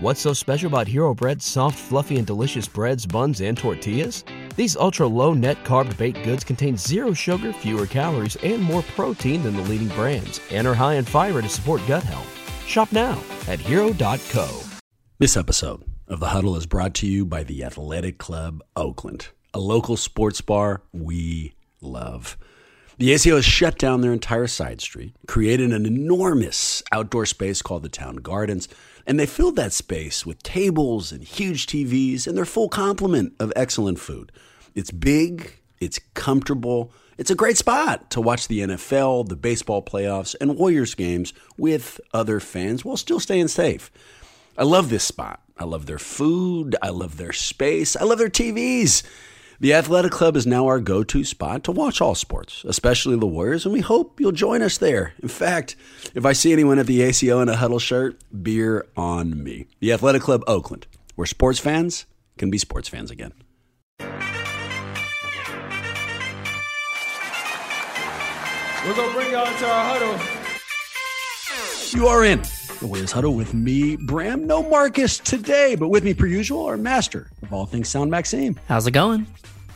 What's so special about Hero Bread's soft, fluffy, and delicious breads, buns, and tortillas? These ultra low net carb baked goods contain zero sugar, fewer calories, and more protein than the leading brands, and are high in fiber to support gut health. Shop now at hero.co. This episode of The Huddle is brought to you by the Athletic Club Oakland, a local sports bar we love. The ACO has shut down their entire side street, created an enormous outdoor space called the Town Gardens, and they filled that space with tables and huge TVs and their full complement of excellent food. It's big, it's comfortable, it's a great spot to watch the NFL, the baseball playoffs, and Warriors games with other fans while still staying safe. I love this spot. I love their food. I love their space. I love their TVs. The Athletic Club is now our go to spot to watch all sports, especially the Warriors, and we hope you'll join us there. In fact, if I see anyone at the ACO in a huddle shirt, beer on me. The Athletic Club Oakland, where sports fans can be sports fans again. We're going to bring y'all into our huddle. You are in the Warriors Huddle with me, Bram. No Marcus today, but with me, per usual, our master of all things sound, Maxime. How's it going?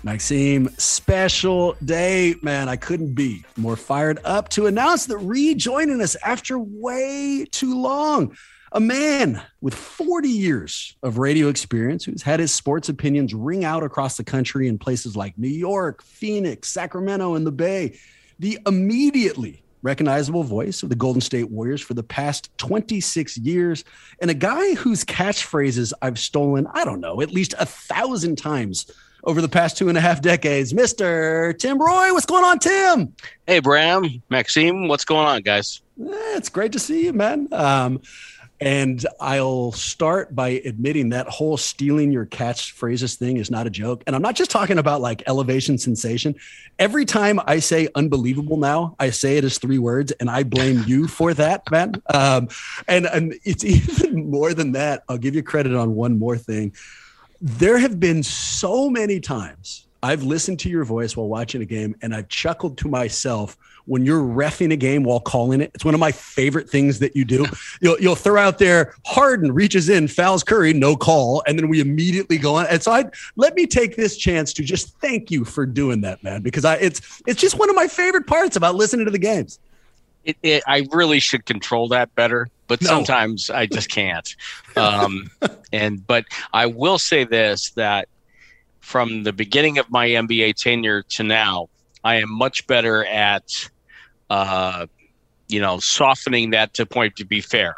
Maxime, special day, man. I couldn't be more fired up to announce that rejoining us after way too long. A man with 40 years of radio experience who's had his sports opinions ring out across the country in places like New York, Phoenix, Sacramento, and the Bay. The immediately recognizable voice of the Golden State Warriors for the past 26 years, and a guy whose catchphrases I've stolen, I don't know, at least a thousand times over the past two and a half decades. Mr. Tim Roye, what's going on, Tim? Hey, Bram, Maxime, what's going on, guys? Eh, it's great to see you, man. Um, and I'll start by admitting that whole stealing your catchphrases thing is not a joke. And I'm not just talking about like elevation sensation. Every time I say unbelievable now, I say it as three words, and I blame you for that, man. Um, and, and it's even more than that. I'll give you credit on one more thing. There have been so many times I've listened to your voice while watching a game, and I've chuckled to myself when you're refing a game while calling it. It's one of my favorite things that you do. You'll, you'll throw out there, Harden reaches in, fouls Curry, no call, and then we immediately go on. And so I let me take this chance to just thank you for doing that, man, because I it's it's just one of my favorite parts about listening to the games. It, it, I really should control that better, but no. sometimes I just can't. Um, and but I will say this that from the beginning of my NBA tenure to now, I am much better at, uh, you know, softening that to point to be fair.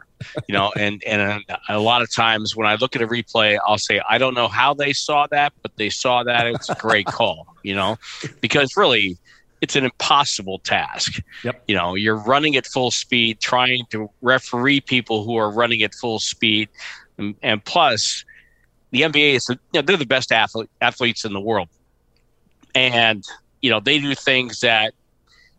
You know, and and a lot of times when I look at a replay, I'll say I don't know how they saw that, but they saw that. It's a great call. You know, because really, it's an impossible task. Yep. You know, you're running at full speed, trying to referee people who are running at full speed, and, and plus, the NBA is you know, they're the best athlete, athletes in the world, and you know they do things that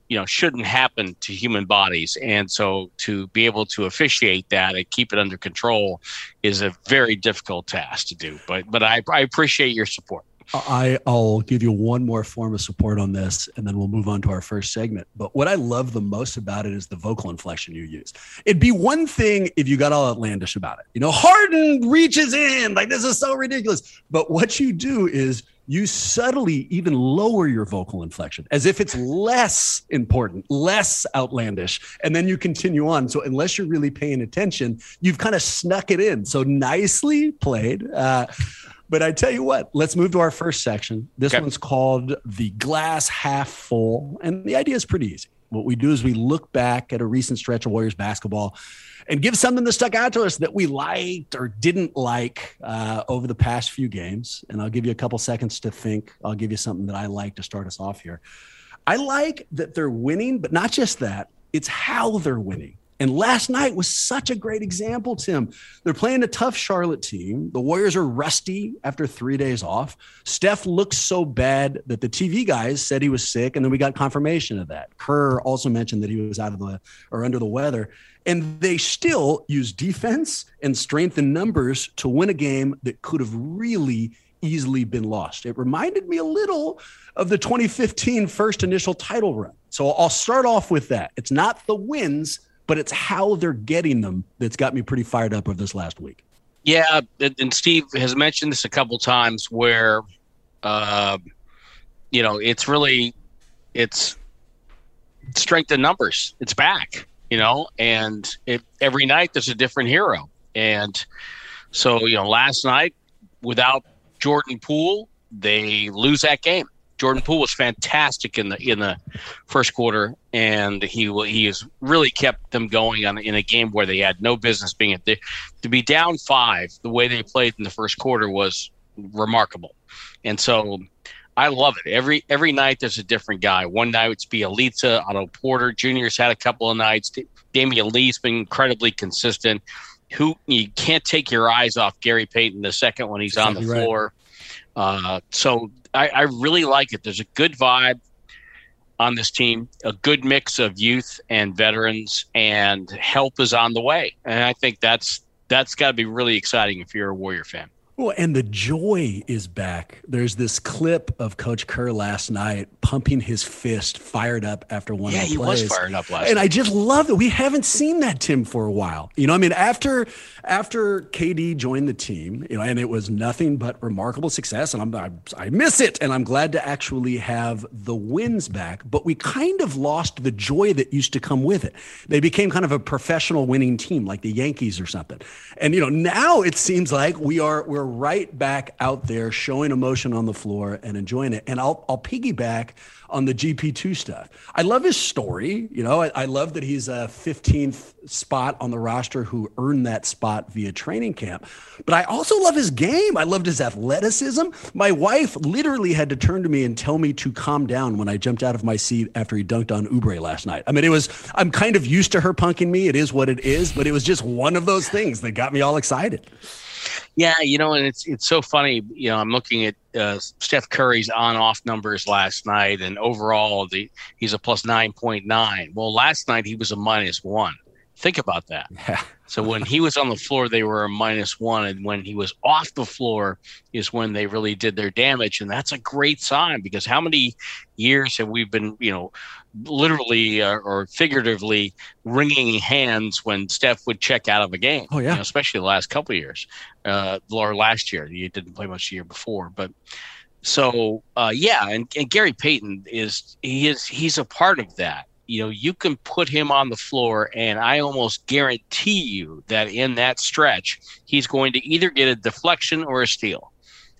you know shouldn't happen to human bodies. And so to be able to officiate that and keep it under control is a very difficult task to do. But but i, I appreciate your support I, I'll give you one more form of support on this, and then we'll move on to our first segment. But what I love the most about it is the vocal inflection you use. It'd be one thing if you got all outlandish about it. You know, Harden reaches in, like this is so ridiculous. But what you do is you subtly even lower your vocal inflection as if it's less important, less outlandish, and then you continue on. So unless you're really paying attention, you've kind of snuck it in. So nicely played. Uh, but I tell you what, let's move to our first section. This okay. one's called the glass half full, and the idea is pretty easy. What we do is we look back at a recent stretch of Warriors basketball and give something that stuck out to us that we liked or didn't like uh, over the past few games. And I'll give you a couple seconds to think. I'll give you something that I like to start us off here. I like that they're winning, but not just that, it's how they're winning. And last night was such a great example, Tim. They're playing a tough Charlotte team. The Warriors are rusty after three days off. Steph looks so bad that the TV guys said he was sick, and then we got confirmation of that. Kerr also mentioned that he was out of the or under the weather. And they still use defense and strength in numbers to win a game that could have really easily been lost. It reminded me a little of the 2015 first initial title run. So I'll start off with that. It's not the wins, but it's how they're getting them that's got me pretty fired up over this last week. Yeah, and Steve has mentioned this a couple times where, uh, you know, it's really it's strength in numbers. It's back, you know, and it, every night there's a different hero. And so, you know, last night without Jordan Poole, they lose that game. Jordan Poole was fantastic in the in the first quarter, and he he has really kept them going on in a game where they had no business being at. The, to be down five, the way they played in the first quarter was remarkable, and so I love it. Every every night there's a different guy. One night it's Bjelica, Otto Porter Junior's had a couple of nights. Damion Lee's been incredibly consistent. Who you can't take your eyes off Gary Payton the second when he's exactly on the floor. Uh, so I, I really like it. There's a good vibe on this team, a good mix of youth and veterans, and help is on the way. And I think that's that's got to be really exciting if you're a Warrior fan. Well, and the joy is back. There's this clip of Coach Kerr last night pumping his fist, fired up after one yeah, of the plays. he was fired up last. And night. I just love it. We haven't seen that Tim for a while. You know, I mean, after after KD joined the team, you know, and it was nothing but remarkable success. And I'm I, I miss it, and I'm glad to actually have the wins back. But we kind of lost the joy that used to come with it. They became kind of a professional winning team, like the Yankees or something. And you know, now it seems like we are we're right back out there showing emotion on the floor and enjoying it. And I'll I'll piggyback on the GP2 stuff. I love his story. You know, I, I, love that he's a 15th spot on the roster who earned that spot via training camp. But I also love his game. I loved his athleticism. My wife literally had to turn to me and tell me to calm down when I jumped out of my seat after he dunked on Oubre last night. I mean, it was, I'm kind of used to her punking me. It is what it is, but it was just one of those things that got me all excited. Yeah, you know, and it's it's so funny. You know, I'm looking at uh, Steph Curry's on-off numbers last night, and overall, the he's a plus nine point nine. Well, last night he was a minus one. Think about that. Yeah. So when he was on the floor, they were a minus one, and when he was off the floor, is when they really did their damage, and that's a great sign because how many years have we been, you know, literally uh, or figuratively wringing hands when Steph would check out of a game? Oh yeah, you know, especially the last couple of years, uh, or last year. You didn't play much the year before, but so uh, yeah, and, and Gary Payton is he is he's a part of that you know, you can put him on the floor, and I almost guarantee you that in that stretch, he's going to either get a deflection or a steal.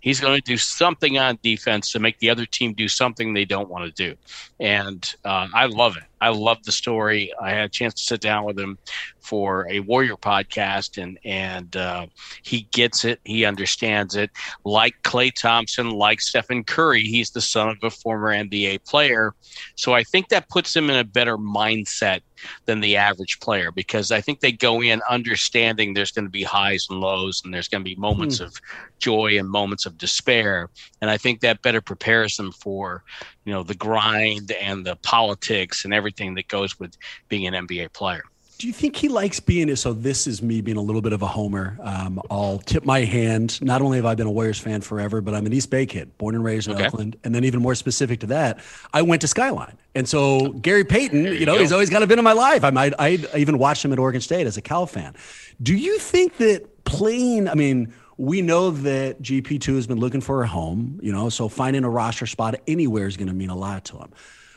He's going to do something on defense to make the other team do something they don't want to do. And uh, I love it. I love the story. I had a chance to sit down with him for a Warrior podcast, and and uh, he gets it. He understands it. Like Klay Thompson, like Stephen Curry, he's the son of a former NBA player, so I think that puts him in a better mindset than the average player because I think they go in understanding there's going to be highs and lows and there's going to be moments hmm. of joy and moments of despair. And I think that better prepares them for, you know, the grind and the politics and everything that goes with being an NBA player. Do you think he likes being so? This is me being a little bit of a homer. Um, I'll tip my hand. Not only have I been a Warriors fan forever, but I'm an East Bay kid, born and raised in okay. Oakland. And then, even more specific to that, I went to Skyline. And so, Gary Payton, you, you know, go. he's always kind of been in my life. I might, I even watched him at Oregon State as a Cal fan. Do you think that playing, I mean, we know that GP2 has been looking for a home, you know, so finding a roster spot anywhere is going to mean a lot to him.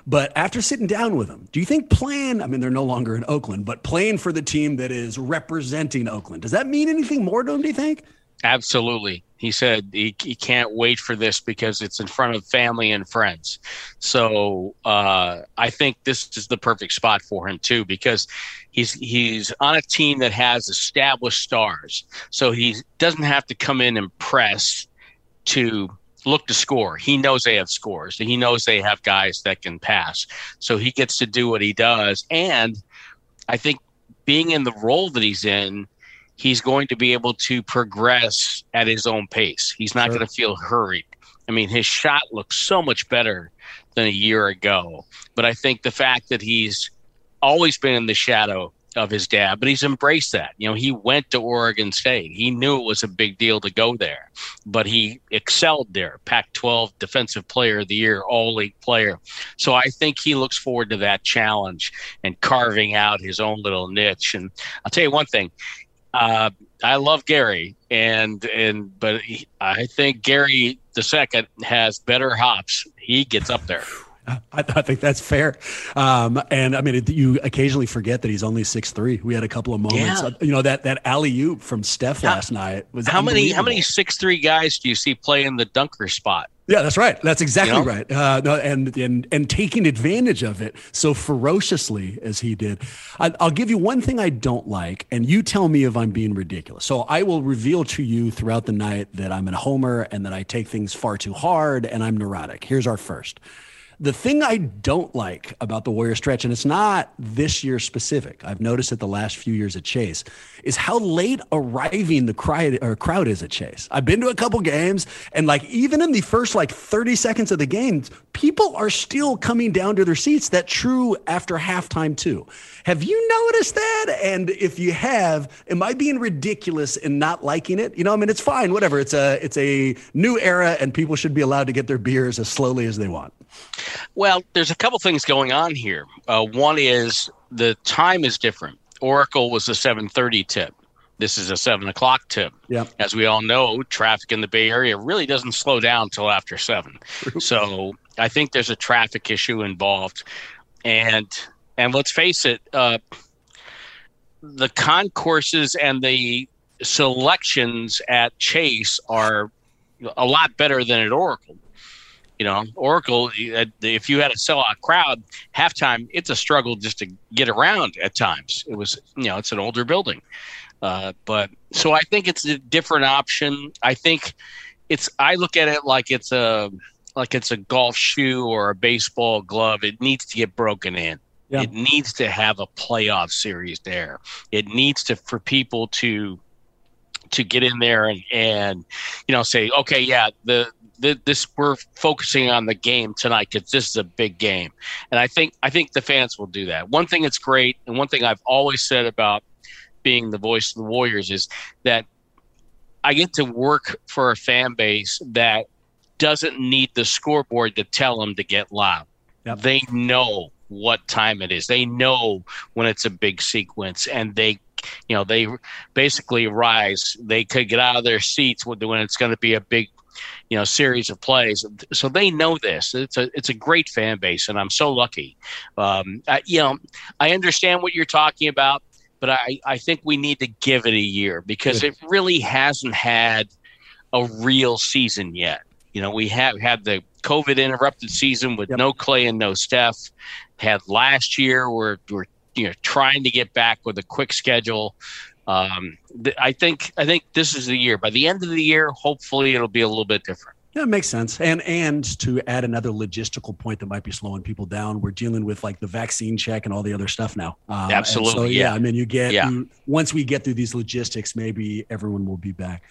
But after sitting down with him, do you think playing, I mean, they're no longer in Oakland, but playing for the team that is representing Oakland, does that mean anything more to him, do you think? Absolutely. He said he, he can't wait for this because it's in front of family and friends. So uh, I think this is the perfect spot for him too because he's he's on a team that has established stars. So he doesn't have to come in and press to look to score. He knows they have scores. He knows they have guys that can pass. So he gets to do what he does. And I think being in the role that he's in, he's going to be able to progress at his own pace. He's not sure. going to feel hurried. I mean, his shot looks so much better than a year ago. But I think the fact that he's always been in the shadow of his dad, but he's embraced that. You know, he went to Oregon State. He knew it was a big deal to go there, but he excelled there. Pac 12 Defensive Player of the Year, All League player. So I think he looks forward to that challenge and carving out his own little niche. And I'll tell you one thing. Uh, I love Gary, and and but he, I think Gary the second has better hops. He gets up there. I, I, think that's fair. Um, and I mean, it, you occasionally forget that he's only six three. We had a couple of moments. Yeah. you know that that alley oop from Steph how, last night was how many how many six three guys do you see playing the dunker spot? Yeah, that's right. That's exactly you know? right. Uh, no, and and and taking advantage of it so ferociously as he did. I, will give you one thing I don't like, and you tell me if I'm being ridiculous. So I will reveal to you throughout the night that I'm a homer and that I take things far too hard and I'm neurotic. Here's our first. The thing I don't like about the Warrior stretch, and it's not this year specific, I've noticed it the last few years at Chase, is how late arriving the crowd, is at Chase. I've been to a couple games, and like even in the first like 30 seconds of the game, people are still coming down to their seats. That true after halftime too. Have you noticed that? And if you have, am I being ridiculous in not liking it? You know, I mean, it's fine, whatever. It's a it's a new era, and people should be allowed to get their beers as slowly as they want. Well, there's a couple things going on here. Uh, one is the time is different. Oracle was a 7:30 tip. This is a seven o'clock tip. Yeah. As we all know, traffic in the Bay Area really doesn't slow down until after seven. so I think there's a traffic issue involved, and and let's face it, uh, the concourses and the selections at Chase are a lot better than at Oracle. You know, Oracle, if you had a sellout crowd, halftime, it's a struggle just to get around at times. It was, you know, it's an older building. Uh, but so I think it's a different option. I think it's, I look at it like it's a, like it's a golf shoe or a baseball glove. It needs to get broken in. Yeah. It needs to have a playoff series there. It needs to, for people to, to get in there and, and you know say okay yeah the this we're focusing on the game tonight because this is a big game, and I think I think the fans will do that. One thing that's great, and one thing I've always said about being the voice of the Warriors is that I get to work for a fan base that doesn't need the scoreboard to tell them to get loud. Yep. They know what time it is. They know when it's a big sequence, and they you know they basically rise they could get out of their seats when it's going to be a big you know series of plays. So they know this. It's a it's a great fan base, and I'm so lucky. Um, I, you know, I understand what you're talking about, but I I think we need to give it a year because it really hasn't had a real season yet. You know, we have had the COVID interrupted season with yep. no Klay and no Steph. Had last year where we're you know trying to get back with a quick schedule um, th- I think I think this is the year. By the end of the year, hopefully, it'll be a little bit different. Yeah, it makes sense. And and to add another logistical point that might be slowing people down, we're dealing with like the vaccine check and all the other stuff now. Um, Absolutely. So, yeah. yeah. I mean, you get yeah. you, once we get through these logistics, maybe everyone will be back.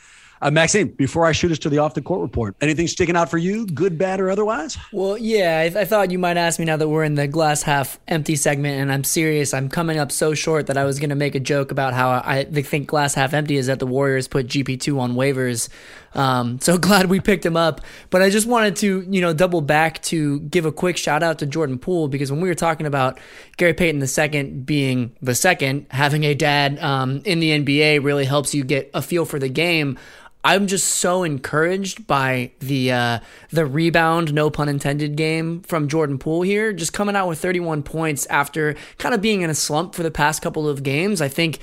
Uh, Maxime, before I shoot us to the off the court report, anything sticking out for you, good, bad, or otherwise? Well, yeah, I, I, thought you might ask me now that we're in the glass half empty segment, and I'm serious. I'm coming up so short that I was going to make a joke about how I think glass half empty is that the Warriors put GP2 on waivers. Um, so glad we picked him up. But I just wanted to, you know, double back to give a quick shout out to Jordan Poole because when we were talking about Gary Payton second being the second, having a dad um, in the NBA really helps you get a feel for the game. I'm just so encouraged by the uh, the rebound, no pun intended, game from Jordan Poole here. Just coming out with 31 points after kind of being in a slump for the past couple of games. I think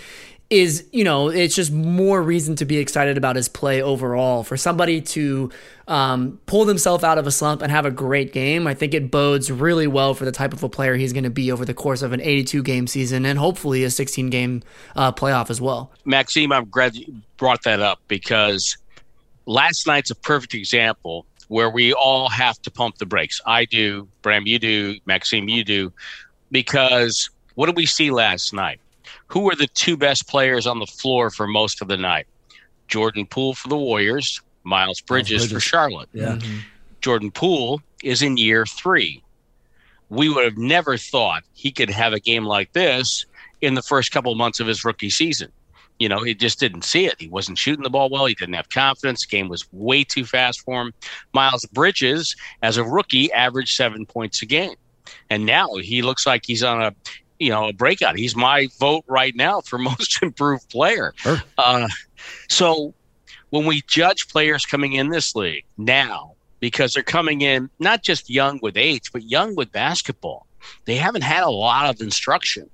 is you know it's just more reason to be excited about his play overall. For somebody to um, pull themselves out of a slump and have a great game i think it bodes really well for the type of a player he's going to be over the course of an 82 game season and hopefully a 16 game uh, playoff as well. Maxime i'm glad you brought that up because last night's a perfect example where we all have to pump the brakes. I do bram you do maxime you do because what did we see last night who were the two best players on the floor for most of the night? Jordan Poole for the Warriors, Miles Bridges, Bridges. for Charlotte. Yeah. Mm-hmm. Jordan Poole is in year three. We would have never thought he could have a game like this in the first couple months of his rookie season. You know, he just didn't see it. He wasn't shooting the ball well. He didn't have confidence. The game was way too fast for him. Miles Bridges, as a rookie, averaged seven points a game. And now he looks like he's on a you know a breakout. He's my vote right now for most improved player. Sure. Uh, So when we judge players coming in this league now, because they're coming in not just young with age, but young with basketball, they haven't had a lot of instruction.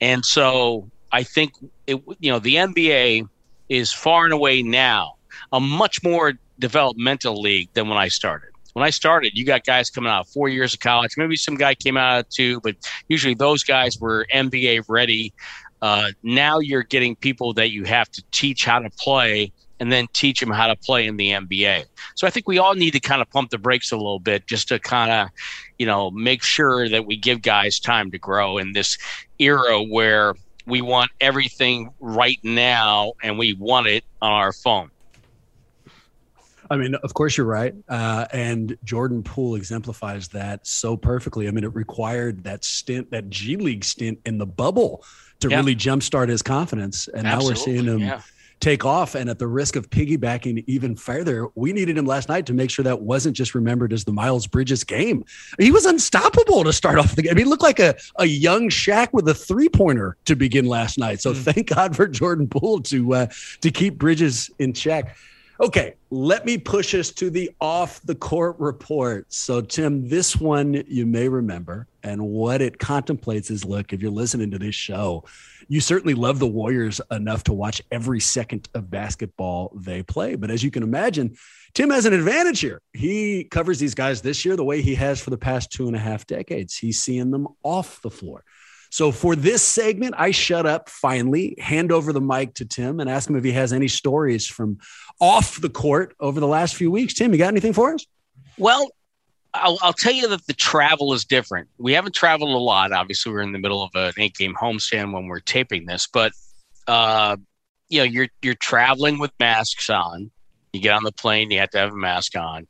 And so I think it, you know the NBA is far and away now a much more developmental league than when I started. When I started, you got guys coming out four years of college. Maybe some guy came out of two, but usually those guys were NBA ready. Uh, now you're getting people that you have to teach how to play and then teach them how to play in the NBA. So I think we all need to kind of pump the brakes a little bit just to kind of, you know, make sure that we give guys time to grow in this era where we want everything right now and we want it on our phone. I mean, of course, you're right. Uh, and Jordan Poole exemplifies that so perfectly. I mean, it required that stint, that G League stint in the bubble to yeah. really jumpstart his confidence. And Absolutely. now we're seeing him. Yeah take off. And at the risk of piggybacking even further, we needed him last night to make sure that wasn't just remembered as the Miles Bridges game. He was unstoppable to start off the game. I mean, he looked like a, a young Shaq with a three pointer to begin last night. So mm. thank God for Jordan Poole to uh, to keep Bridges in check. Okay, let me push us to the off the court report. So, Tim, this one you may remember, and what it contemplates is look, if you're listening to this show, you certainly love the Warriors enough to watch every second of basketball they play. But as you can imagine, Tim has an advantage here. He covers these guys this year the way he has for the past two and a half decades. He's seeing them off the floor. So for this segment, I shut up finally, hand over the mic to Tim and ask him if he has any stories from off the court over the last few weeks. Tim, you got anything for us? Well, I'll, I'll, tell you that the travel is different. We haven't traveled a lot. Obviously, we're in the middle of an eight game homestand when we're taping this, but uh, you know, you're you're traveling with masks on. You get on the plane, you have to have a mask on.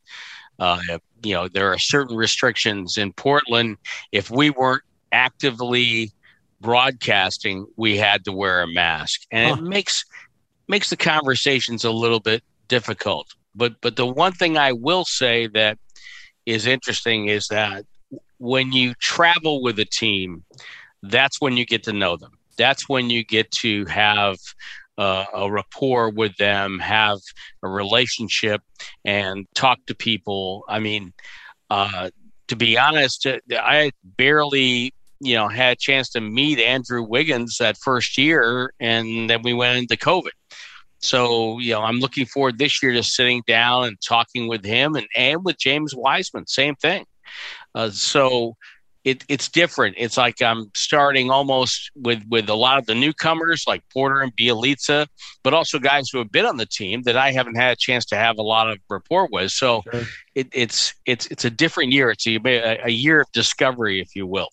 Uh, you know, there are certain restrictions in Portland. If we weren't actively broadcasting, we had to wear a mask, and huh. it makes makes the conversations a little bit difficult. But but the one thing I will say that is interesting is that when you travel with a team, that's when you get to know them. That's when you get to have uh, a rapport with them, have a relationship, and talk to people. I mean, uh, to be honest, I barely you know had a chance to meet Andrew Wiggins that first year, and then we went into COVID. So, you know, I'm looking forward this year to sitting down and talking with him and, and with James Wiseman, same thing. Uh, so it, it's different. It's like I'm starting almost with, with a lot of the newcomers like Porter and Bjelica, but also guys who have been on the team that I haven't had a chance to have a lot of rapport with. So sure. it, it's, it's, it's a different year. It's a, a year of discovery, if you will.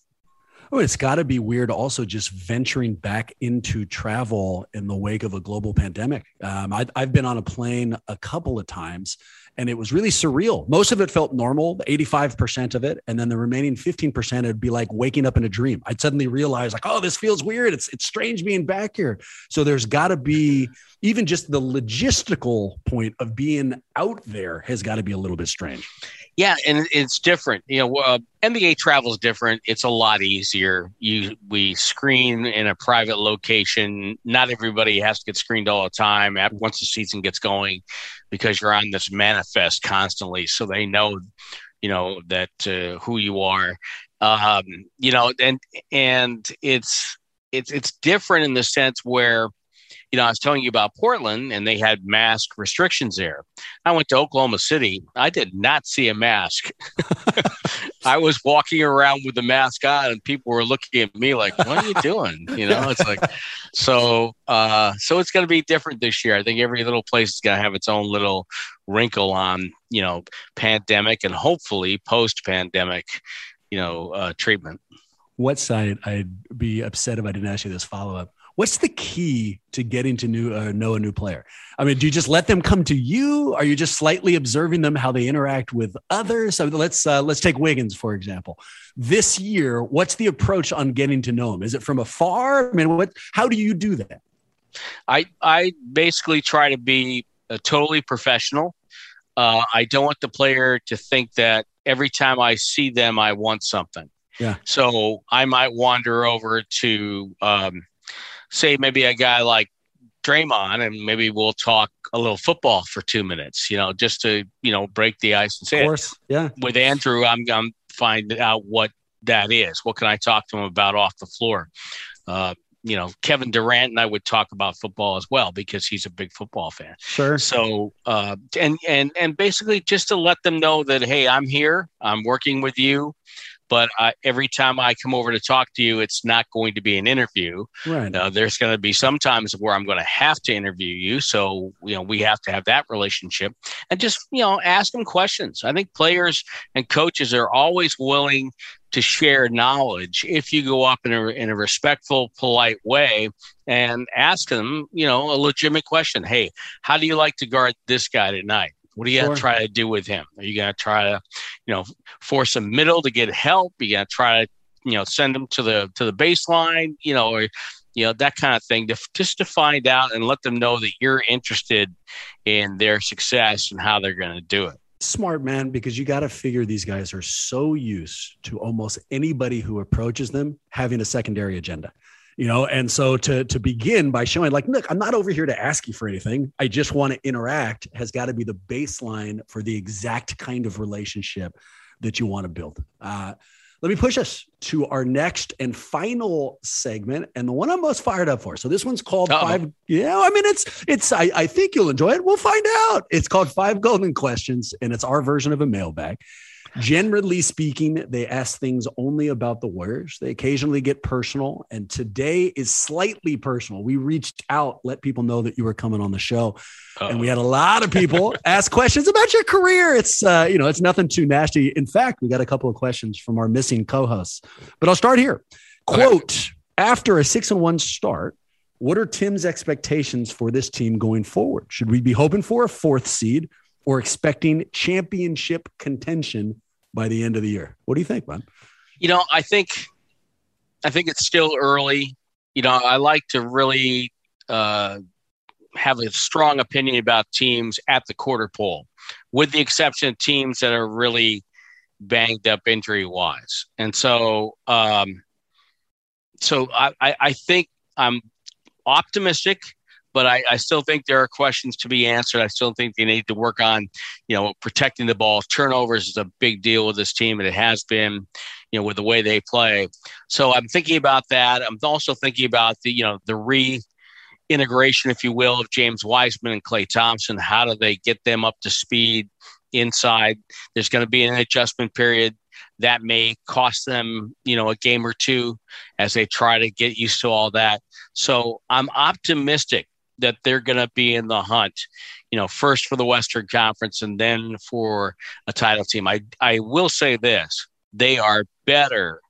Oh, it's got to be weird also just venturing back into travel in the wake of a global pandemic. Um, I, I've been on a plane a couple of times and it was really surreal. Most of it felt normal, 85% of it. And then the remaining 15%, it'd be like waking up in a dream. I'd suddenly realize, like, oh, this feels weird. It's, it's strange being back here. So there's got to be even just the logistical point of being out there has got to be a little bit strange. Yeah, and it's different. You know, uh, NBA travel is different. It's a lot easier. You we screen in a private location. Not everybody has to get screened all the time. Once the season gets going, because you're on this manifest constantly, so they know, you know, that uh, who you are. Um, you know, and and it's it's it's different in the sense where you know, I was telling you about Portland and they had mask restrictions there. I went to Oklahoma City. I did not see a mask. I was walking around with the mask on and people were looking at me like, what are you doing? You know, it's like, so, uh, so it's going to be different this year. I think every little place is going to have its own little wrinkle on, you know, pandemic and hopefully post pandemic, you know, uh, treatment. What side I'd be upset if I didn't ask you this follow up what's the key to getting to new, uh, know a new player? I mean, do you just let them come to you? Are you just slightly observing them how they interact with others? So let's uh, let's take Wiggins for example. This year, what's the approach on getting to know him? Is it from afar? I mean, what? How do you do that? I I basically try to be a totally professional. Uh, I don't want the player to think that every time I see them, I want something. Yeah. So I might wander over to um, say maybe a guy like Draymond and maybe we'll talk a little football for two minutes, you know, just to, you know, break the ice and say, of course, yeah. With Andrew, I'm going to find out what that is. What can I talk to him about off the floor? Uh, you know, Kevin Durant and I would talk about football as well because he's a big football fan. Sure. So, uh, and and and basically just to let them know that hey, I'm here. I'm working with you. But uh, every time I come over to talk to you, it's not going to be an interview. Right. Uh, there's going to be some times where I'm going to have to interview you. So, you know, we have to have that relationship and just, you know, ask them questions. I think players and coaches are always willing to share knowledge if you go up in a, in a respectful, polite way and ask them, you know, a legitimate question. Hey, how do you like to guard this guy tonight? What are you sure. going to try to do with him? Are you going to try to, you know, force a middle to get help? Are you going to try to, you know, send him to the to the baseline? You know, or you know that kind of thing. To, just to find out and let them know that you're interested in their success and how they're going to do it smart man because you got to figure these guys are so used to almost anybody who approaches them having a secondary agenda you know? And so to to begin by showing like look i'm not over here to ask you for anything. I just want to interact has got to be the baseline for the exact kind of relationship that you want to build. Uh, let me push us to our next and final segment and the one i'm most fired up for. So this one's called Uh-oh. five yeah i mean it's it's I, I think you'll enjoy it. We'll find out. It's called five golden questions and it's our version of a mailbag Generally speaking, they ask things only about the Warriors. They occasionally get personal, and today is slightly personal. We reached out, let people know that you were coming on the show, Uh-oh. and we had a lot of people ask questions about your career. It's uh, you know, it's nothing too nasty. In fact, we got a couple of questions from our missing co-hosts. But I'll start here. Quote: After a six and one start, what are Tim's expectations for this team going forward? Should we be hoping for a fourth seed? Or expecting championship contention by the end of the year. What do you think, man? You know, I think I think it's still early. You know, I like to really uh, have a strong opinion about teams at the quarter pole, with the exception of teams that are really banged up injury wise. And so, um, so I, I think I'm optimistic but I, I, still think there are questions to be answered. I still think they need to work on, you know, protecting the ball. Turnovers is a big deal with this team, and it has been, you know, with the way they play. So I'm thinking about that. I'm also thinking about the, you know, the re integration, if you will, of James Wiseman and Klay Thompson. How do they get them up to speed inside? There's going to be an adjustment period that may cost them, you know, a game or two as they try to get used to all that. So I'm optimistic that they're going to be in the hunt, you know, first for the Western Conference and then for a title team. I, I will say this they are better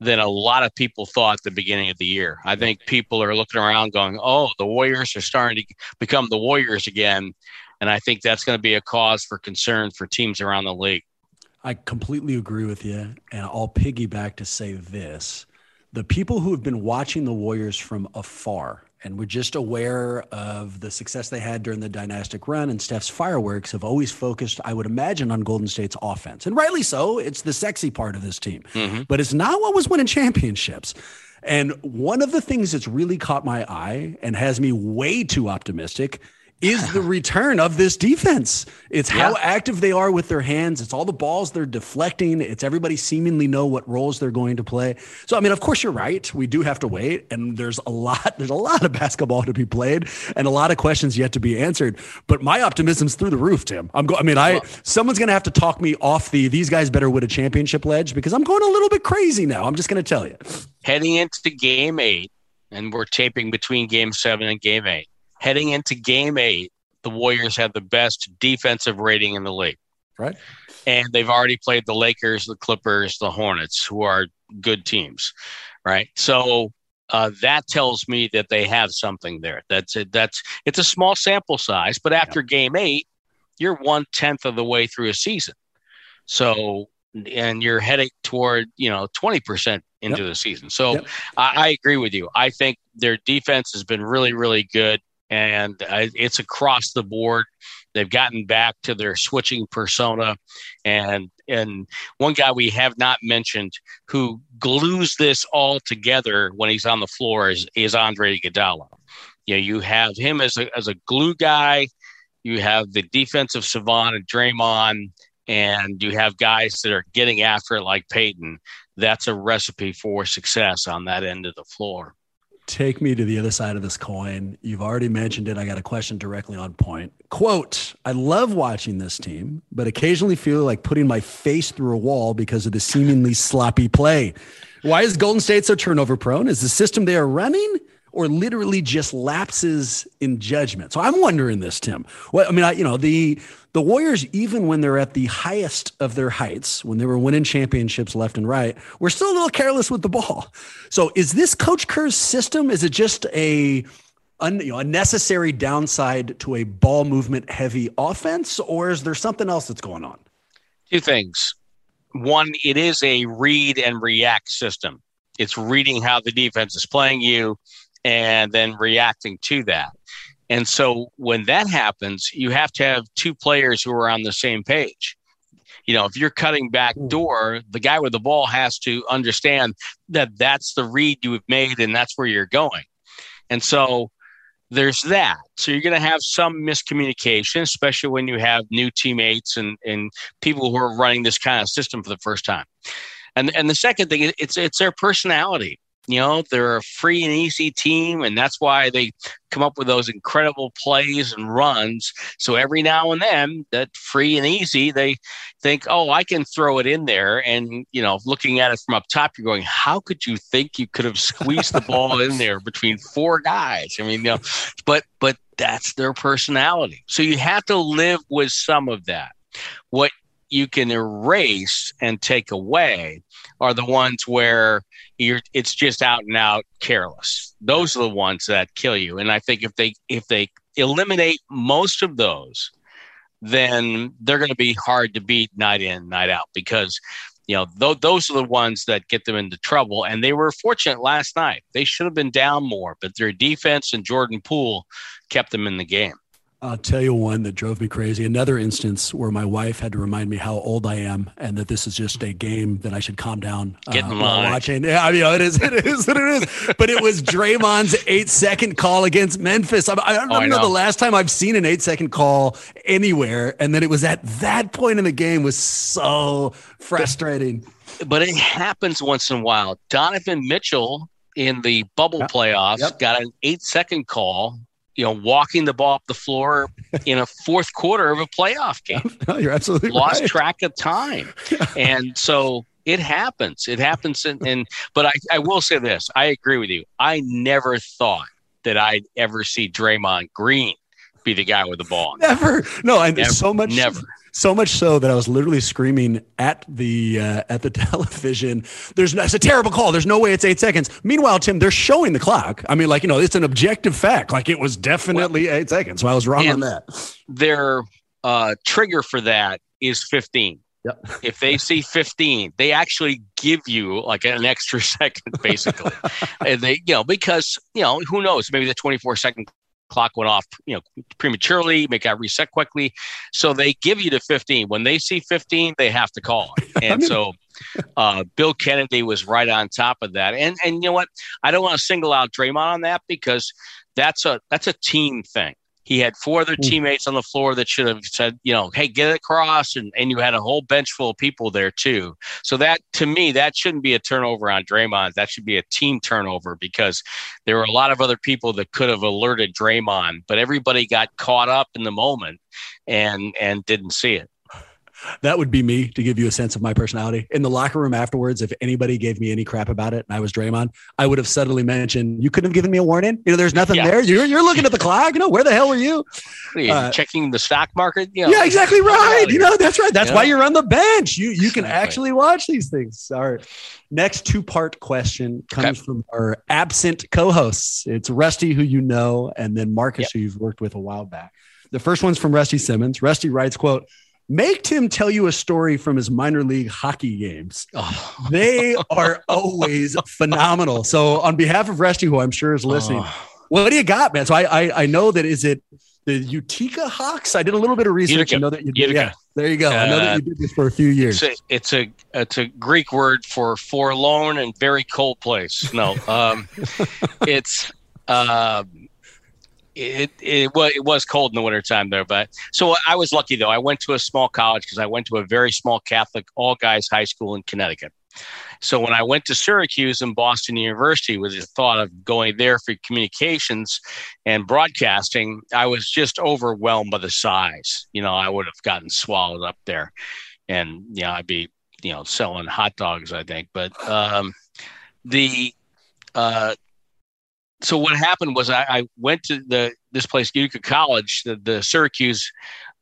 than a lot of people thought at the beginning of the year. I think people are looking around going, oh, the Warriors are starting to become the Warriors again. And I think that's going to be a cause for concern for teams around the league. I completely agree with you. And I'll piggyback to say this the people who have been watching the Warriors from afar and we're just aware of the success they had during the dynastic run and Steph's fireworks have always focused, I would imagine, on Golden State's offense. And rightly so. It's the sexy part of this team, mm-hmm. but it's not what was winning championships. And one of the things that's really caught my eye and has me way too optimistic is the return of this defense. It's yeah. how active they are with their hands. It's all the balls they're deflecting. It's everybody seemingly know what roles they're going to play. So I mean, of course you're right. We do have to wait and there's a lot there's a lot of basketball to be played and a lot of questions yet to be answered. But my optimism's through the roof, Tim. I'm go- I mean, I someone's going to have to talk me off the these guys better win a championship ledge because I'm going a little bit crazy now. I'm just going to tell you. Heading into game 8 and we're taping between game 7 and game 8 heading into game eight, the Warriors have the best defensive rating in the league. Right. And they've already played the Lakers, the Clippers, the Hornets, who are good teams. Right. So uh, that tells me that they have something there. That's it. That's it's a small sample size, but after yeah. game eight, you're one tenth of the way through a season. So and you're heading toward you know 20% into yep. the season so yep. I, I, agree with you i think their defense has been really really good and it's across the board. They've gotten back to their switching persona, and and one guy we have not mentioned who glues this all together when he's on the floor is is Andre Iguodala. You know, you have him as a as a glue guy. You have the defensive savant and Draymond, and you have guys that are getting after it like Payton. That's a recipe for success on that end of the floor take me to the other side of this coin. You've already mentioned it. I got a question directly on point. Quote I love watching this team, but occasionally feel like putting my face through a wall because of the seemingly sloppy play. Why is Golden State so turnover prone? Is the system they are running or literally just lapses in judgment? So I'm wondering this, Tim. Well, I mean, I, you know, the the Warriors, even when they're at the highest of their heights, when they were winning championships left and right, were still a little careless with the ball. So, is this Coach Kerr's system? Is it just a un, you know, a necessary downside to a ball movement heavy offense, or is there something else that's going on? Two things. One, it is a read and react system. It's reading how the defense is playing you and then reacting to that. And so when that happens, you have to have two players who are on the same page. You know, if you're cutting back hmm. door, the guy with the ball has to understand that that's the read you have made and that's where you're going. And so there's that. So you're going to have some miscommunication, especially when you have new teammates and, and people who are running this kind of system for the first time. And, and the second thing, it's, it's their personality. You know, they're a free and easy team, and that's why they come up with those incredible plays and runs. So every now and then, that free and easy, they think, oh, I can throw it in there. And, you know, looking at it from up top, you're going, how could you think you could have squeezed the ball in there between four guys? I mean, you know, but, but that's their personality. So you have to live with some of that. What you can erase and take away are the ones where you're it's just out and out careless. Those are the ones that kill you. And I think if they if they eliminate most of those, then they're going to be hard to beat night in night out because you know th- those are the ones that get them into trouble. And they were fortunate last night. They should have been down more, but their defense and Jordan Poole kept them in the game. I'll tell you one that drove me crazy. Another instance where my wife had to remind me how old I am and that this is just a game that I should calm down uh, Get in line. watching. Yeah, I mean, it is, it is what it is. But it was Draymond's eight second call against Memphis. I, I don't oh, know, I know the last time I've seen an eight second call anywhere, and then it was at that point in the game was so frustrating. But it happens once in a while. Donovan Mitchell in the bubble yep. playoffs yep. got an eight second call you know, walking the ball up the floor in a fourth quarter of a playoff game. No, you're absolutely lost right. track of time, and so it happens. It happens, and but I, I will say this: I agree with you. I never thought that I'd ever see Draymond Green be the guy with the ball. Never. No, and never, so much. Never. So much so that I was literally screaming at the uh, at the television. There's no, it's a terrible call. There's no way it's eight seconds. Meanwhile, Tim, they're showing the clock. I mean, like you know, it's an objective fact. Like it was definitely well, eight seconds. So I was wrong on that. Their uh, trigger for that is 15. Yep. if they see 15, they actually give you like an extra second, basically. and they, you know, because, you know, who knows? Maybe the 24 second clock went off, you know, prematurely, make got reset quickly. So they give you the 15. When they see 15, they have to call. And so uh, Bill Kennedy was right on top of that. And and you know what? I don't want to single out Draymond on that because that's a that's a team thing. He had four other hmm. teammates on the floor that should have said, you know, hey, get it across. And, and you had a whole bench full of people there too. So that to me, that shouldn't be a turnover on Draymond. That should be a team turnover because there were a lot of other people that could have alerted Draymond, but everybody got caught up in the moment and and didn't see it that would be me to give you a sense of my personality. In the locker room afterwards, if anybody gave me any crap about it and I was Draymond, I would have subtly mentioned, You couldn't have given me a warning. You know, there's nothing yeah. there. You're, you're looking at the clock. You know, where the hell were you? you uh, checking the stock market? You know, yeah, exactly right. You know, that's right. That's why you're on the bench. You you can actually watch these things. All right. Next two part question comes okay. from our absent co hosts. It's Rusty, who you know, and then Marcus, yep. who you've worked with a while back. The first one's from Rusty Simmons. Rusty writes, quote, Make Tim tell you a story from his minor league hockey games. Oh. They are always phenomenal. So, on behalf of Rusty, who I'm sure is listening, oh. what do you got, man? So, I, I, I know that is it the Utica Hawks. I did a little bit of research. Utica. I know that you did. Utica. Yeah, there you go. Uh, I know that you did this for a few years. It's a, it's a it's a Greek word for forlorn and very cold place. No, um, it's uh, it, it it was cold in the wintertime there, but so I was lucky though. I went to a small college because I went to a very small Catholic all guys high school in Connecticut. So when I went to Syracuse and Boston University with the thought of going there for communications and broadcasting, I was just overwhelmed by the size. You know, I would have gotten swallowed up there, and you know, I'd be you know selling hot dogs, I think. But um, the uh, so what happened was I, I, went to the this place Utica College, the, the Syracuse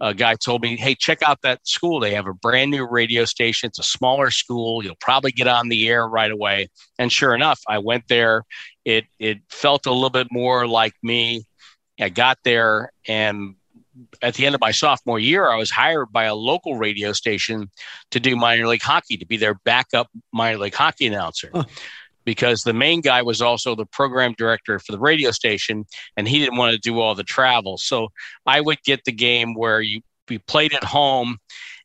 uh, guy told me, "Hey, check out that school. They have a brand new radio station. It's a smaller school. You'll probably get on the air right away." And sure enough, I went there. It it felt a little bit more like me. I got there, and at the end of my sophomore year, I was hired by a local radio station to do minor league hockey, to be their backup minor league hockey announcer. Huh because the main guy was also the program director for the radio station and he didn't want to do all the travel. So I would get the game where you we played at home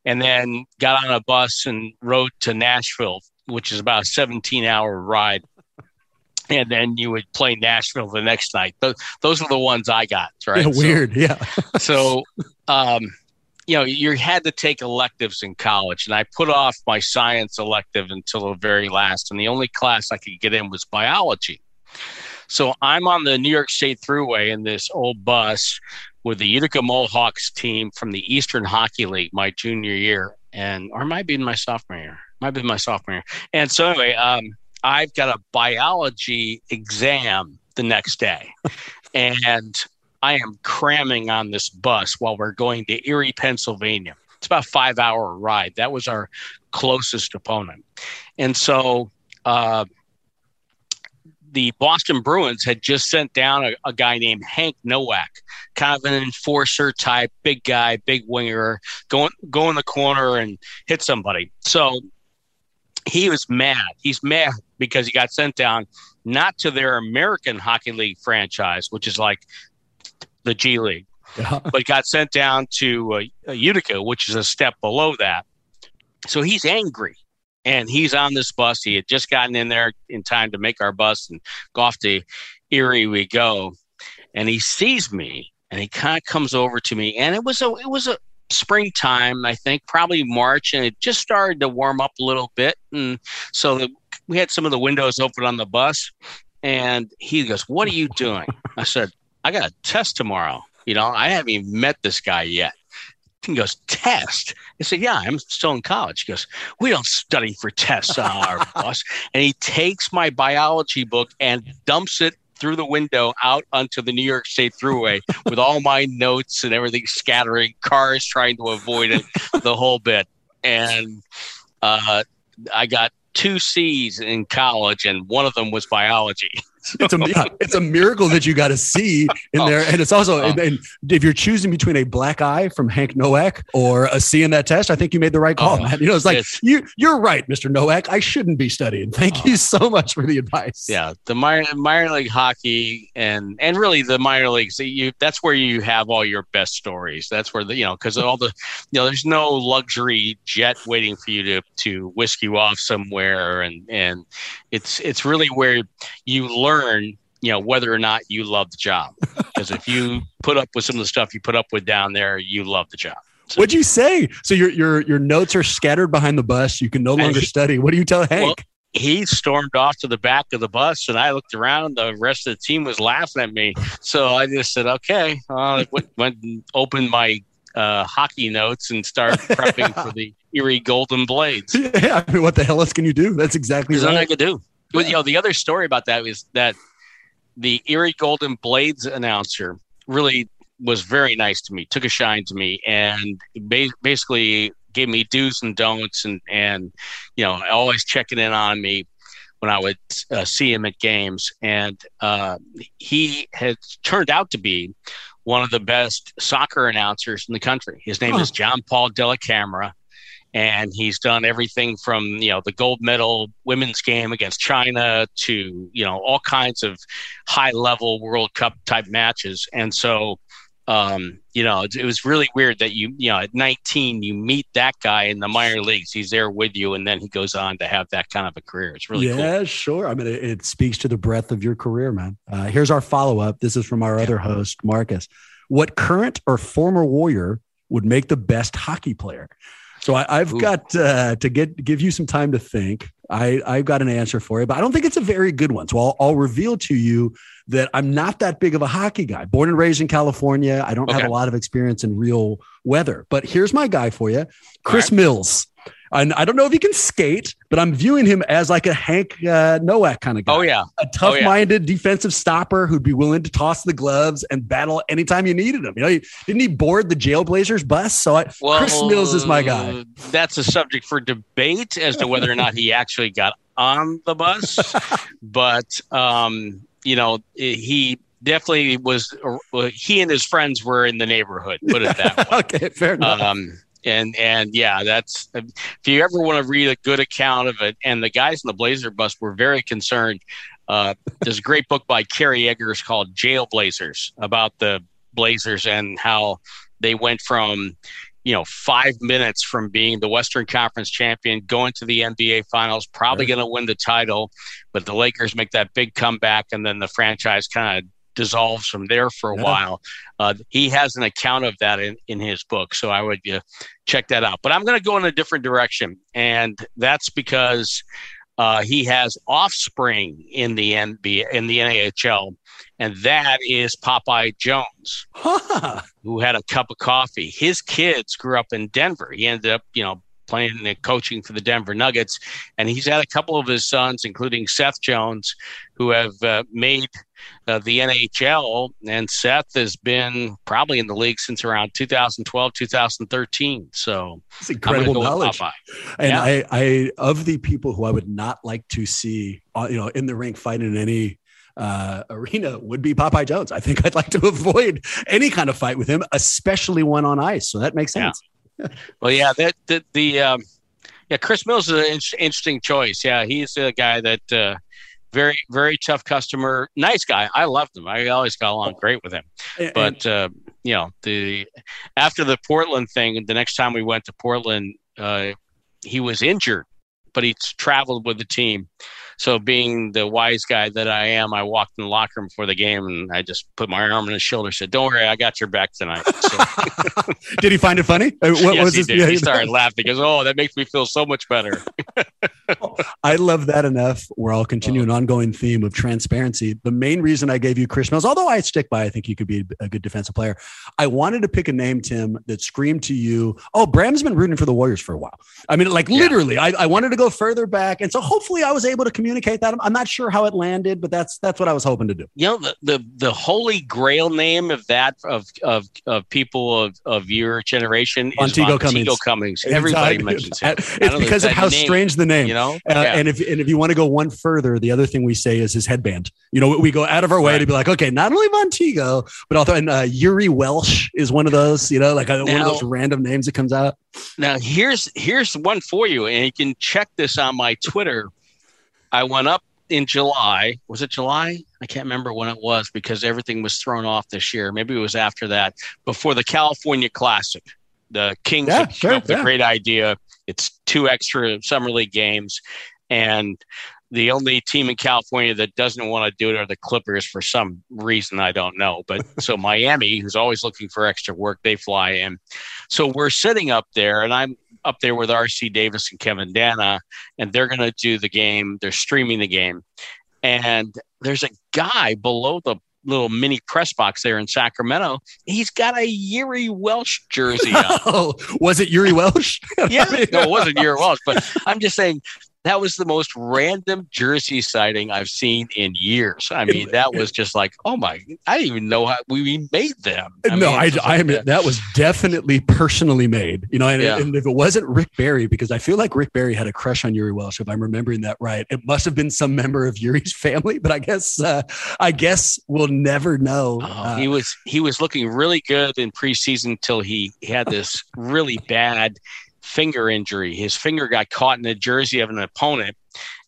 and then got on a bus and rode to Nashville, which is about a 17 hour ride. And then you would play Nashville the next night. Those, those are the ones I got, right? Yeah, weird, so, yeah. so um, you know, you had to take electives in college, and I put off my science elective until the very last, and the only class I could get in was biology. So I'm on the New York State Thruway in this old bus with the Utica Mohawks team from the Eastern Hockey League my junior year, and or might be in my sophomore year, might be my sophomore year. And so anyway, um, I've got a biology exam the next day, and I am cramming on this bus while we're going to Erie, Pennsylvania. It's about five hour ride. That was our closest opponent. And so uh, the Boston Bruins had just sent down a, a, guy named Hank Nowak, kind of an enforcer type, big guy, big winger, go, go in the corner and hit somebody. So he was mad. He's mad because he got sent down not to their American Hockey League franchise, which is like the G League, yeah. but got sent down to uh, Utica, which is a step below that. So he's angry and he's on this bus. He had just gotten in there in time to make our bus and go off to Erie we go. And he sees me and he kind of comes over to me and it was a it was a springtime, I think, probably March, and it just started to warm up a little bit. And so the, we had some of the windows open on the bus. And he goes, What are you doing? I said, I got a test tomorrow. You know, I haven't even met this guy yet. He goes, test. I said, yeah, I'm still in college. He goes, we don't study for tests on our bus. And he takes my biology book and dumps it through the window out onto the New York State Thruway with all my notes and everything scattering, cars trying to avoid it, the whole bit. And uh, I got two C's in college, and one of them was biology. It's a yeah, it's a miracle that you got to see in there, and it's also and, and, if you're choosing between a black eye from Hank Nowak or a C in that test, I think you made the right call, oh, man. You know, it's like it's, you you're right, Mister Nowak. I shouldn't be studying. Thank oh. you oh. so much for the advice. Yeah, the minor, minor league hockey and and really the minor leagues. You that's where you have all your best stories. That's where the you know because all the you know there's no luxury jet waiting for you to to whisk you off somewhere, and and it's it's really where you learn you know whether or not you love the job. Because if you put up with some of the stuff you put up with down there you love the job. So, what'd you say? So your your your notes are scattered behind the bus. You can no longer he, study. What do you tell hank? Well, he stormed off to the back of the bus and i looked around. The rest of the team was laughing at me. So i just said okay uh, went, went and opened my uh, hockey notes and start prepping for the erie golden blades. Yeah I mean, what the hell else can you do? That's exactly what i could do. But you know, the other story about that is that the Erie Golden Blades announcer really was very nice to me, took a shine to me, and ba- basically gave me do's and don'ts, and and you know, always checking in on me when I would uh, see him at games. And uh, he has turned out to be one of the best soccer announcers in the country. His name is John Paul Dellacamera and he's done everything from you know the gold medal women's game against China to you know all kinds of high level World Cup type matches, and so um, you know, it, it, was really weird that you, you know, at 19, you meet that guy in the minor leagues. He's there with you, and then he goes on to have that kind of a career. It's really yeah, cool. sure. I mean, it, it, speaks to the breadth of your career, man. Uh, here's our follow up. This is from our other host, Marcus. What current or former Warrior would make the best hockey player? So I, have got uh, to get give you some time to think. I, I've got an answer for you, but I don't think it's a very good one. So I'll, I'll reveal to you that I'm not that big of a hockey guy. Born and raised in California, I don't okay. have a lot of experience in real weather. But here's my guy for you, Chris right. Mills. And I don't know if he can skate, but I'm viewing him as like a Hank uh, Nowak kind of guy. Oh yeah, a tough-minded oh, yeah. defensive stopper who'd be willing to toss the gloves and battle anytime you needed him. You know, he, didn't he board the Jailblazers bus? So I, well, Chris Mills is my guy. That's a subject for debate as to whether or not he actually got on the bus, but um, you know, he definitely was. Uh, he and his friends were in the neighborhood. Put it that way. okay, fair enough. Um, and and yeah, that's if you ever want to read a good account of it. And the guys in the Blazer bus were very concerned. Uh, there's a great book by Kerry Eggers called Jail Blazers about the Blazers and how they went from you know five minutes from being the Western Conference champion, going to the NBA Finals, probably right. going to win the title, but the Lakers make that big comeback, and then the franchise kind of dissolves from there for a yeah. while. Uh, he has an account of that in, in his book, so I would uh, check that out. But I'm going to go in a different direction, and that's because uh, he has offspring in the NBA in the NAHL, and that is Popeye Jones, huh. who had a cup of coffee. His kids grew up in Denver. He ended up, you know, playing and coaching for the Denver Nuggets. And he's had a couple of his sons, including Seth Jones, who have uh, made uh, the NHL. And Seth has been probably in the league since around 2012, 2013. So it's incredible knowledge. And yeah. I, I, of the people who I would not like to see, uh, you know, in the rink fighting in any uh, arena would be Popeye Jones. I think I'd like to avoid any kind of fight with him, especially one on ice. So that makes sense. Yeah well, yeah, that the, the um, yeah, Chris Mills is an in- interesting choice. Yeah, he's a guy that uh, very very tough customer, nice guy. I loved him. I always got along great with him. But uh, you know, the after the Portland thing, the next time we went to Portland, uh, he was injured, but he traveled with the team. So, being the wise guy that I am, I walked in the locker room before the game and I just put my arm on his shoulder, said, "Don't worry, I got your back tonight." So, did he find it funny? Uh, what yes, was he did. He started laughing. He goes, "Oh, that makes me feel so much better." I love that enough. Where I'll continue an ongoing theme of transparency. The main reason I gave you Chris Mills, although I stick by, I think you could be a good defensive player. I wanted to pick a name, Tim, that screamed to you, "Oh, Bram's been rooting for the Warriors for a while." I mean, like literally. I, I wanted to go further back, and so hopefully, I was able to communicate communicate that. I'm not sure how it landed, but that's that's what I was hoping to do. You know, the the, the holy grail name of that of of, of people of, of your generation Vonteego is Vonteego Cummings. Cummings. Everybody mentions him. It's because of how name, strange the name. You know, uh, yeah. and if and if you want to go one further, the other thing we say is his headband. You know, we go out of our way right. to be like, okay, not only Vonteego, but also and uh, Jiri Welsch is one of those. You know, like now, one of those random names that comes out. Now here's here's one for you, and you can check this on my Twitter I went up in July. Was it July? I can't remember when it was because everything was thrown off this year. Maybe it was after that, before the California Classic. The Kings yeah, sure, up with yeah. a great idea. It's two extra summer league games, and the only team in California that doesn't want to do it are the Clippers for some reason I don't know. But so Miami, who's always looking for extra work, they fly in. So we're sitting up there, and I'm up there with RC Davis and Kevin Danna, and they're going to do the game. They're streaming the game, and there's a guy below the little mini press box there in Sacramento. He's got a Jiri Welsch jersey on. Oh, was it Jiri Welsch? yeah, no, it wasn't Jiri Welsch, but I'm just saying that was the most random jersey sighting I've seen in years. I mean, that was just like, oh my! I didn't even know how we made them. I no, mean, I, I, mean that was definitely personally made. You know, and, yeah. and, if it wasn't Rick Barry, because I feel like Rick Barry had a crush on Jiri Welsch, if I'm remembering that right, it must have been some member of Jiri's family. But I guess, uh, I guess we'll never know. Oh, uh, he was he was looking really good in preseason until he had this really bad finger injury. His finger got caught in the jersey of an opponent,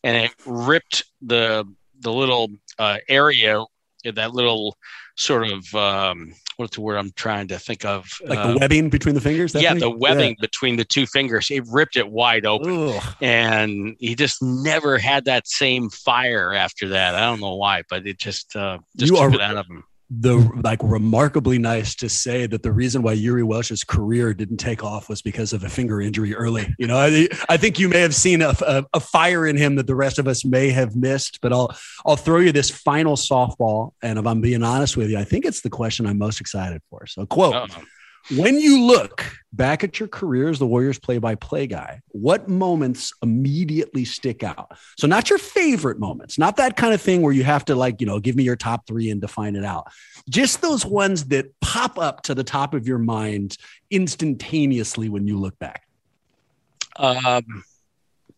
and it ripped the the little uh, area, that little sort of um, what's the word I'm trying to think of? Like uh, the webbing between the fingers. yeah, thing? the webbing yeah. between the two fingers. It ripped it wide open, Ugh. and he just never had that same fire after that. I don't know why, but it just uh, just you took are, it out of him the like remarkably nice to say that the reason why Jiri Welsch's career didn't take off was because of a finger injury early. You know, I, I think you may have seen a, a, a, fire in him that the rest of us may have missed. But I'll I'll throw you this final softball, and if I'm being honest with you, I think it's the question I'm most excited for. So, quote. Uh-huh. When you look back at your career as the Warriors play by play guy, what moments immediately stick out? So, not your favorite moments, not that kind of thing where you have to, like, you know, give me your top three and define it out. Just those ones that pop up to the top of your mind instantaneously when you look back. Um,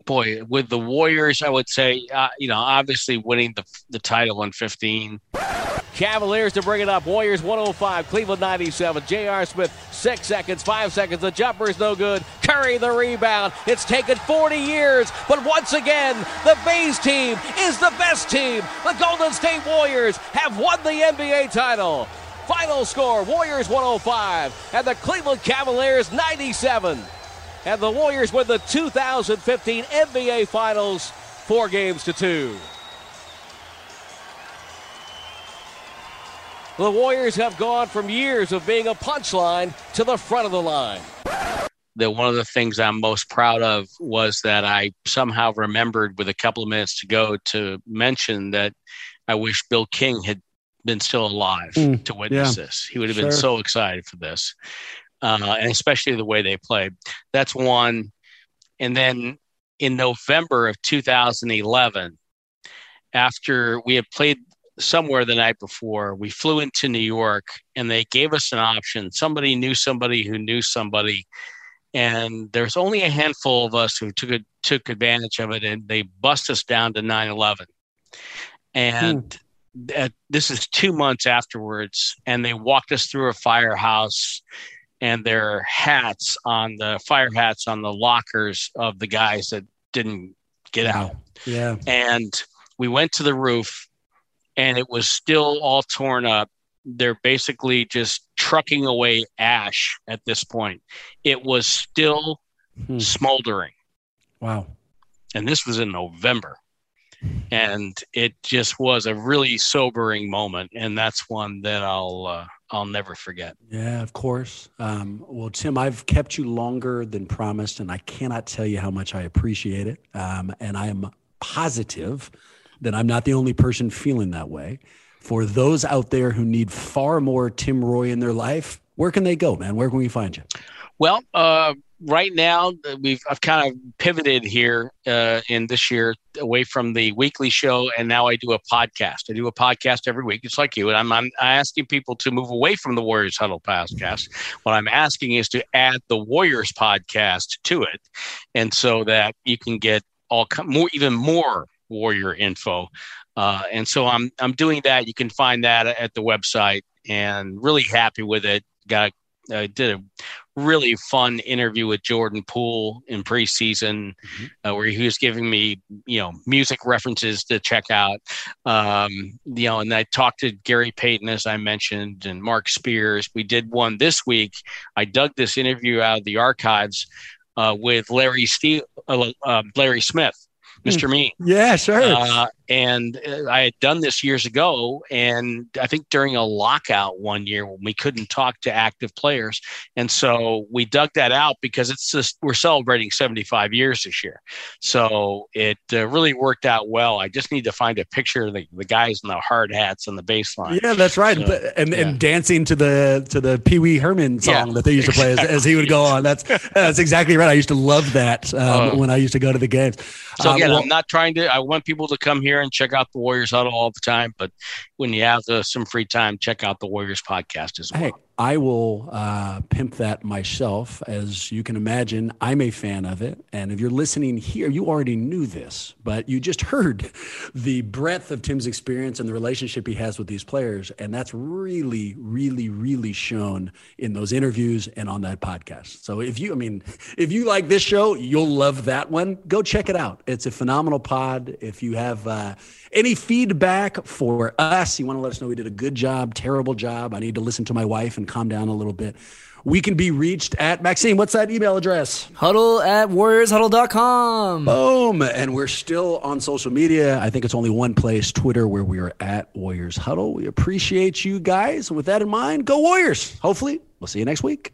boy, with the Warriors, I would say, uh, you know, obviously winning the, the title in 15 Cavaliers to bring it up. Warriors 105, Cleveland 97. J.R. Smith, six seconds, five seconds. The jumper is no good. Curry the rebound. It's taken 40 years, but once again, the Bays team is the best team. The Golden State Warriors have won the NBA title. Final score Warriors 105 and the Cleveland Cavaliers 97. And the Warriors win the 2015 NBA Finals four games to two. The Warriors have gone from years of being a punchline to the front of the line. That one of the things I'm most proud of was that I somehow remembered with a couple of minutes to go to mention that I wish Bill King had been still alive mm, to witness yeah, this. He would have sure. been so excited for this, uh, and especially the way they played. That's one. And then in November of 2011, after we had played somewhere the night before. We flew into New York and they gave us an option. Somebody knew somebody who knew somebody. And there's only a handful of us who took a, took advantage of it and they bust us down to 9 11. And hmm. this is two months afterwards. And they walked us through a firehouse and their hats on the fire hats on the lockers of the guys that didn't get out. Yeah. And we went to the roof and it was still all torn up. They're basically just trucking away ash at this point. It was still hmm. smoldering. Wow. And this was in November. And it just was a really sobering moment. And that's one that I'll, uh, I'll never forget. Yeah, of course. Um, well, Tim, I've kept you longer than promised, and I cannot tell you how much I appreciate it. Um, and I am positive that I'm not the only person feeling that way. For those out there who need far more Tim Roye in their life, where can they go, man? Where can we find you? Well, uh, right now we've I've kind of pivoted here uh, in this year away from the weekly show, and now I do a podcast. I do a podcast every week, just like you, and I'm, I'm asking people to move away from the Warriors Huddle podcast. What I'm asking is to add the Warriors podcast to it, and so that you can get all more, even more warrior info. Uh, and so I'm I'm doing that. You can find that at the website, and really happy with it. Got I did a really fun interview with Jordan Poole in preseason, mm-hmm. uh, where he was giving me, you know, music references to check out. Um, you know, and I talked to Gary Payton, as I mentioned, and Marc Spears. We did one this week. I dug this interview out of the archives uh, with Larry Steve, uh, uh Larry Smith, Mr. Me. Yeah, sure. Uh, and uh, I had done this years ago, and I think during a lockout one year when we couldn't talk to active players, and so we dug that out because it's just we're celebrating 75 years this year, so it uh, really worked out well. I just need to find a picture of the, the guys in the hard hats on the baseline. Yeah, that's right, so, and yeah. and dancing to the to the Pee Wee Herman song yeah, that they used to play as, as, he would go on. That's that's exactly right. I used to love that um, uh, when I used to go to the games. So again, um, well, I'm not trying to. I want people to come here and check out the Warriors Huddle all the time. But when you have uh, some free time, check out the Warriors podcast as well. Hey, I will uh, pimp that myself. As you can imagine, I'm a fan of it. And if you're listening here, you already knew this, but you just heard the breadth of Tim's experience and the relationship he has with these players. And that's really, really, really shown in those interviews and on that podcast. So if you, I mean, if you like this show, you'll love that one. Go check it out. It's a phenomenal pod. If you have uh, any feedback for us, you want to let us know we did a good job, terrible job. I need to listen to my wife and calm down a little bit. We can be reached at Maxine. What's that email address? Huddle at warriorshuddle.com. Boom. And we're still on social media. I think it's only one place, Twitter, where we are at Warriors Huddle. We appreciate you guys. With that in mind, go Warriors. Hopefully, we'll see you next week.